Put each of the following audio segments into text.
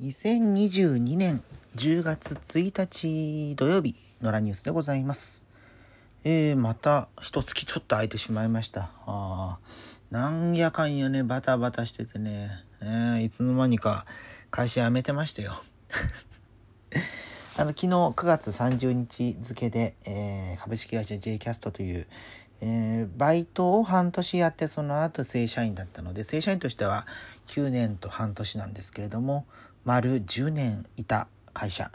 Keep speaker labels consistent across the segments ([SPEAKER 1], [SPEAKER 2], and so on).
[SPEAKER 1] 2022年10月1日土曜日のラニュースでございます。えー、また一月ちょっと空いてしまいました。あなんやかんやね、バタバタしててね、えー、いつの間にか会社辞めてましたよ。あの昨日9月30日付で、えー、株式会社 J キャストという、えー、バイトを半年やってその後正社員だったので正社員としては9年と半年なんですけれども丸10年いた会社。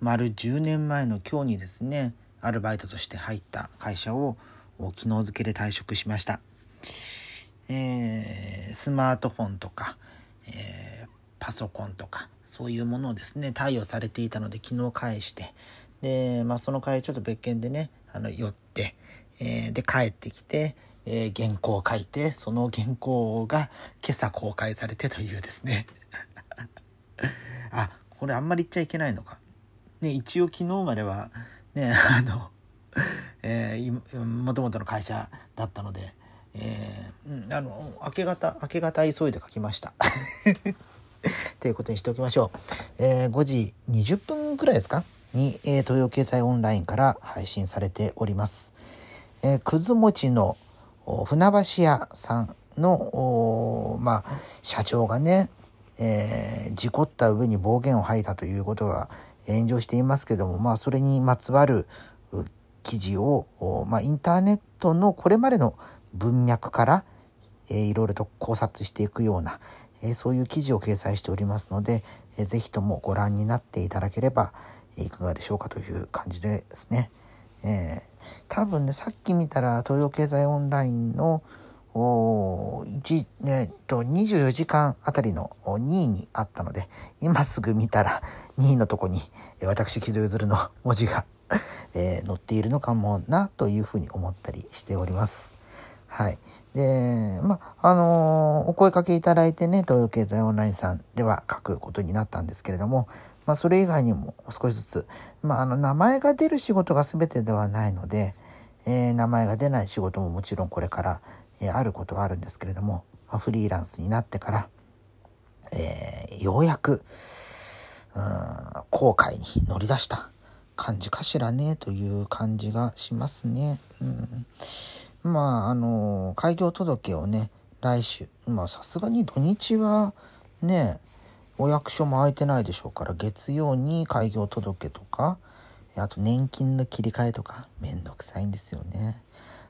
[SPEAKER 1] 丸10年前の今日にですねアルバイトとして入った会社を昨日付で退職しました、えー、スマートフォンとか、えー、パソコンとかそういうものをですね貸与されていたので昨日返して。で、まあ、その会ちょっと別件でねあの寄って、えー、で帰ってきてえー、原稿を書いてその原稿が今朝公開されてというですね。あこれあんまり言っちゃいけないのか。ね一応昨日まではねあの、えー、もともとの会社だったので、えー、うん、あの明け方明け方急いで書きました。ということにしておきましょう。えー、5時20分くらいですか？に、えー、東洋経済オンラインから配信されております。えー、くず餅の船橋屋さんの、まあ、社長がね、えー、事故った上に暴言を吐いたということが炎上していますけども、まあ、それにまつわる記事を、まあ、インターネットのこれまでの文脈から、えー、いろいろと考察していくような、えー、そういう記事を掲載しておりますので、えー、ぜひともご覧になっていただければいかがでしょうかという感じですね。えー、多分ねさっき見たら東洋経済オンラインの1、えっと、24時間あたりの2位にあったので、今すぐ見たら 2位のとこに、私、木戸譲の文字が えー、載っているのかもな、というふうに思ったりしております。はい。で、まあ、あのー、お声かけいただいてね、東洋経済オンラインさんでは書くことになったんですけれども、まあ、それ以外にも少しずつ、まあ、あの、名前が出る仕事が全てではないので、えー、名前が出ない仕事ももちろんこれから、え、あることはあるんですけれども、ま、フリーランスになってから、え、ようやく、うん、後悔に乗り出した感じかしらね、という感じがしますね。うん、まあ、あの、開業届をね、来週、まあさすがに土日はね、お役所も空いてないでしょうから、月曜に開業届とか、あと年金の切り替えとか、めんどくさいんですよね。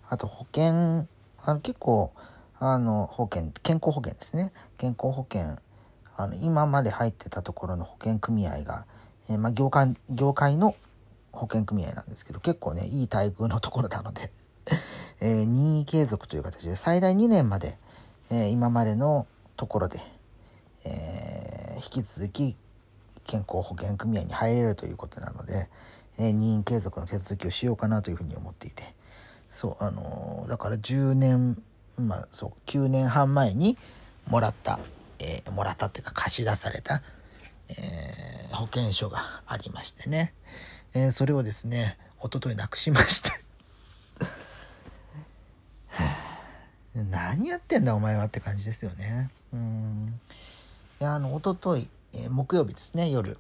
[SPEAKER 1] あと保険あの結構あの保険健康保険ですね。健康保険あの今まで入ってたところの保険組合が、えー、まあ、業界業界の保険組合なんですけど結構ねいい待遇のところなので えー、任意継続という形で最大2年まで、えー、今までのところで、え、引き続き健康保険組合に入れるということなので、え任意継続の手続きをしようかなというふうに思っていて。そうあのだから10年まあそう9年半前にもらった、えー、もらったっていうか貸し出された、えー、保険証がありましてね、えー、それをですね一昨日なくしまして。何やってんだお前はって感じですよね。うん。いやあの一昨日、えー、木曜日ですね夜。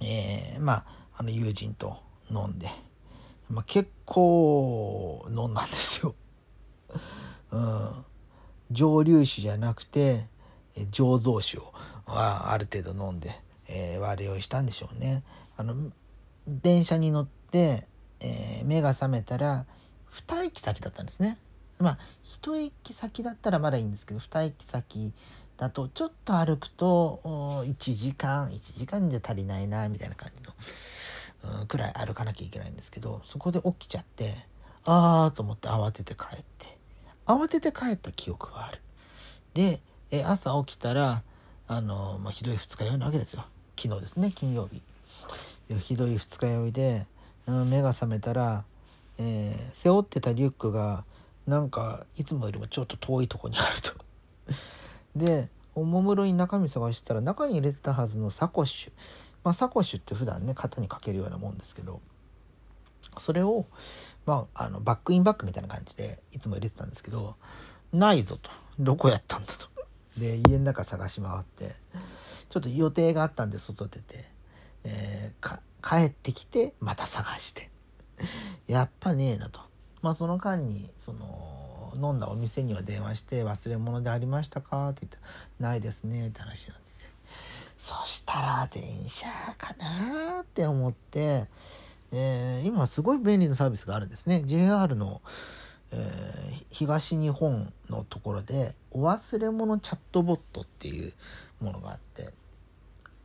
[SPEAKER 1] えー、まああの友人と飲んでまあ、結構飲んだんですよ。うん、蒸留酒じゃなくて醸造酒をある程度飲んで、えー、割り酔いしたんでしょうね。あの電車に乗って、えー、目が覚めたら2駅先だったんですね。まあ1駅先だったらまだいいんですけど2駅先だとちょっと歩くと1時間1時間じゃ足りないなみたいな感じの。くらい歩かなきゃいけないんですけどそこで起きちゃってああと思って慌てて帰って慌てて帰った記憶がある。で朝起きたらあの、まあ、ひどい二日酔いなわけですよ。昨日ですね金曜日。ひどい二日酔いで、うん、目が覚めたら、えー、背負ってたリュックがなんかいつもよりもちょっと遠いとこにあると。でおもむろに中身探してたら中に入れてたはずのサコッシュ。まあ、サコッシュって普段ね肩にかけるようなもんですけどそれを、まあ、あのバックインバックみたいな感じでいつも入れてたんですけどないぞと。どこやったんだと。で家の中探し回ってちょっと予定があったんで外出て、えー、帰ってきてまた探して。やっぱねえなと。まあその間にその飲んだお店には電話して「忘れ物でありましたか?」って言ったら「ないですね」って話なんですよ。ら電車かなって思って、えー、今すごい便利なサービスがあるんですね。JR のえー、東日本のところでお忘れ物チャットボットっていうものがあって、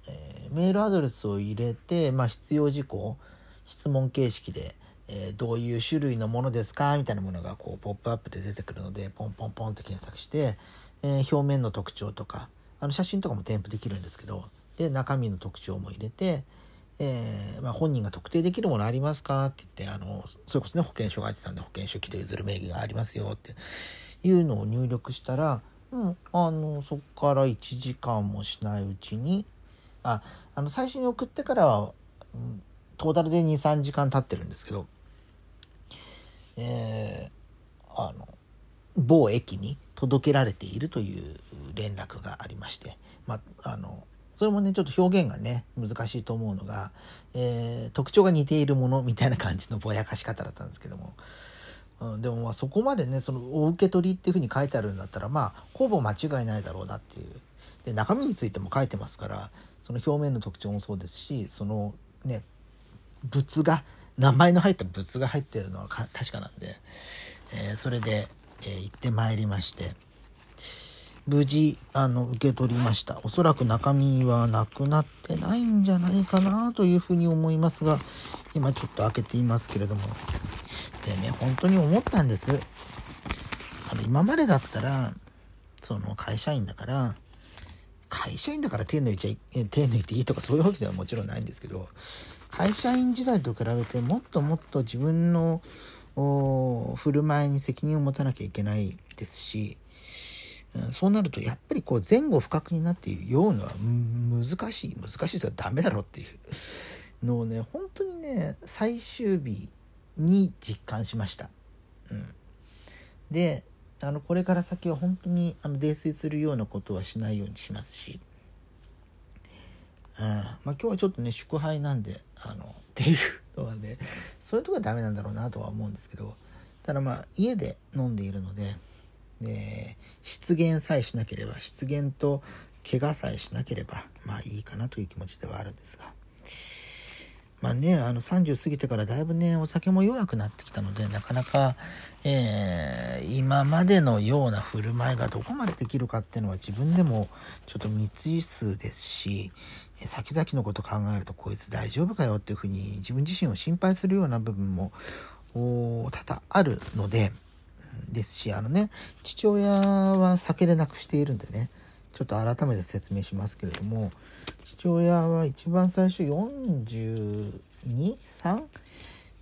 [SPEAKER 1] えー、メールアドレスを入れて、まあ、必要事項質問形式で、えー、どういう種類のものですか？みたいなものがこうポップアップで出てくるのでポンポンポンって検索して、え表面の特徴とかあの写真とかも添付できるんですけどで中身の特徴も入れてえー、まあ、本人が特定できるものありますかって言って、あの、それこそね、保険証が入ってたんで、保険証記と譲る名義がありますよっていうのを入力したら、うん、あの、そこから1時間もしないうちに、あ、あの、最初に送ってからは、うん、トータルで2、3時間経ってるんですけど、えー、あの、某駅に届けられているという連絡がありまして、ま、あの、それもね、ちょっと表現がね、難しいと思うのが、えー、特徴が似ているものみたいな感じのぼやかし方だったんですけども、うん、でもまあそこまでね、そのお受け取りっていうふうに書いてあるんだったら、まあ、ほぼ間違いないだろうなっていう。で、中身についても書いてますから、その表面の特徴もそうですし、そのね、物が、名前の入った物が入ってるのは確かなんで、えー、それで、えー、行ってまいりまして、無事、あの、受け取りました。おそらく中身はなくなってないんじゃないかなというふうに思いますが、今ちょっと開けていますけれども。でね、本当に思ったんです。あの、今までだったら、その会社員だから、会社員だから手抜いちゃい、手抜いていいとかそういうわけではもちろんないんですけど、会社員時代と比べてもっともっと自分の振る舞いに責任を持たなきゃいけないですし、そうなるとやっぱりこう前後不覚になっていようのは難しい難しいですよダメだろうっていうのをね本当にね最終日に実感しました。うん、であのこれから先は本当にあの泥酔するようなことはしないようにしますし、うんまあ、今日はちょっとね祝杯なんであのっていうのはねそういうとこはダメなんだろうなとは思うんですけどただまあ家で飲んでいるので。で失言さえしなければ失言と怪我さえしなければまあいいかなという気持ちではあるんですが。まあねあの30過ぎてからだいぶねお酒も弱くなってきたのでなかなか、えー、今までのような振る舞いがどこまでできるかっていうのは自分でもちょっと未知数ですし先々のこと考えるとこいつ大丈夫かよっていうふうに自分自身を心配するような部分も多々あるのでですし、あのね、父親は酒で亡くしているんでね、ちょっと改めて説明しますけれども、父親は一番最初42、3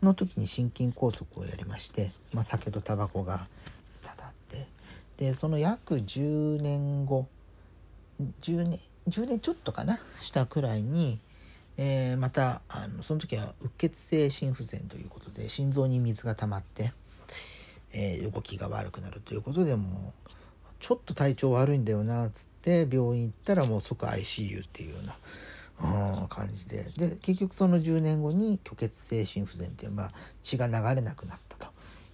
[SPEAKER 1] の時に心筋梗塞をやりまして、まあ、酒とタバコがたたって、で、その約10年後、10年、10年ちょっとかな、したくらいに、えー、またあのその時はうっ血性心不全ということで心臓に水が溜まってえー、動きが悪くなるということでもちょっと体調悪いんだよなっつって病院行ったらもう即 ICU っていうような、うん、感じで。で結局その10年後に虚血性心不全っていう、まあ、血が流れなくなったと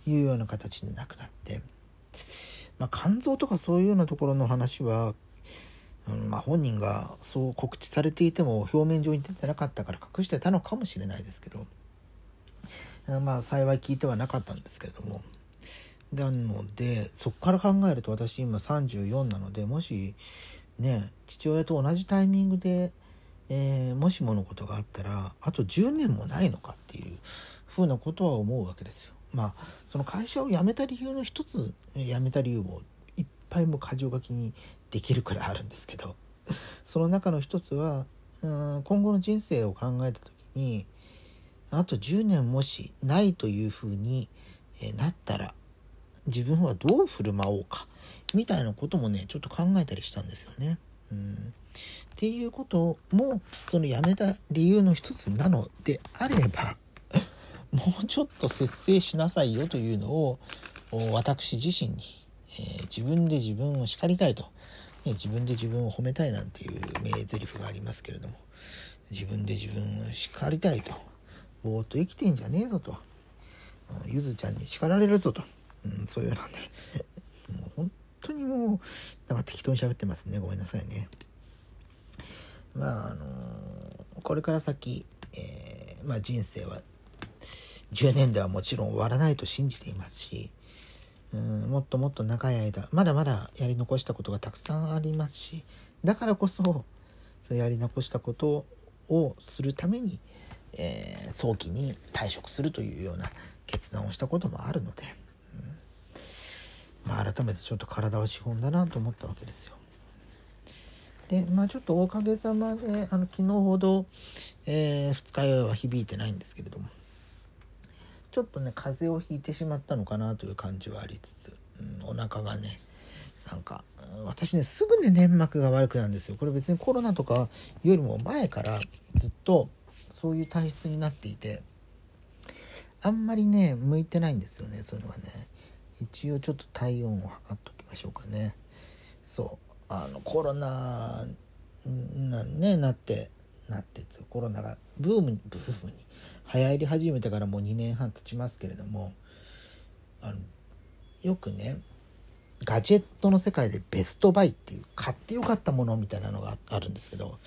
[SPEAKER 1] いうような形で亡くなって、まあ、肝臓とかそういうようなところの話はうんまあ、本人がそう告知されていても表面上に出てなかったから隠してたのかもしれないですけどまあ幸い聞いてはなかったんですけれどもなのでそこから考えると私今34なのでもしね父親と同じタイミングで、えー、もしものことがあったらあと10年もないのかっていうふうなことは思うわけですよ。まあその会社を辞めた理由の一つ辞めた理由もいっぱいも箇条書きにできるくらいあるんですけど その中の一つはうん今後の人生を考えた時にあと10年もしないというふうになったら自分はどう振る舞おうかみたいなこともねちょっと考えたりしたんですよね。うん、っていうこともそのやめた理由の一つなのであれば もうちょっと節制しなさいよというのを私自身に、えー、自分で自分を叱りたいと自分で自分を褒めたいなんていう名台詞がありますけれども自分で自分を叱りたいと。ぼーっと生きてんじゃねえぞと。ゆずちゃんに叱られるぞと、うん、そういうようなね。もう本当にもうなんか適当に喋ってますね。ごめんなさいね。まああのー、これから先、えー、まあ、人生は10年ではもちろん終わらないと信じていますしうんもっともっと長い間まだまだやり残したことがたくさんありますしだからこそそやり残したことをするために、えー、早期に退職するというような決断をしたこともあるので、まあ、改めてちょっと体は資本だなと思ったわけですよ。でまあちょっとおかげさまであの昨日ほど、えー、二日酔いは響いてないんですけれども。ちょっとね風邪をひいてしまったのかなという感じはありつつ、うん、お腹がねなんか私ねすぐね粘膜が悪くなるんですよ。これ別にコロナとかよりも前からずっとそういう体質になっていてあんまりね向いてないんですよねそういうのがね。一応ちょっと体温を測っときましょうかね。そう。あのコロナな,、ね、なってなってコロナがブームにブームに。流行り始めてからもう2年半経ちますけれどもあのよくねガジェットの世界でベストバイっていう買ってよかったものみたいなのがあるんですけど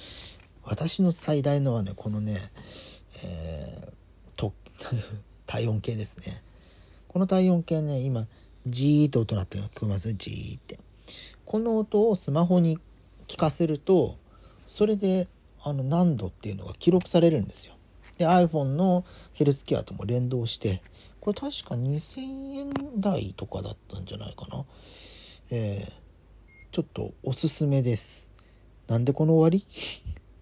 [SPEAKER 1] 私の最大のはねこのね、えー、と 体温計ですね。この体温計ね今ジーッと音鳴って聞こえます？ジーって。この音をスマホに聞かせるとそれであの何度っていうのが記録されるんですよ。で iPhone のヘルスケアとも連動してこれ確か2000円台とかだったんじゃないかな。えー、ちょっとおすすめです。なんでこの終わり？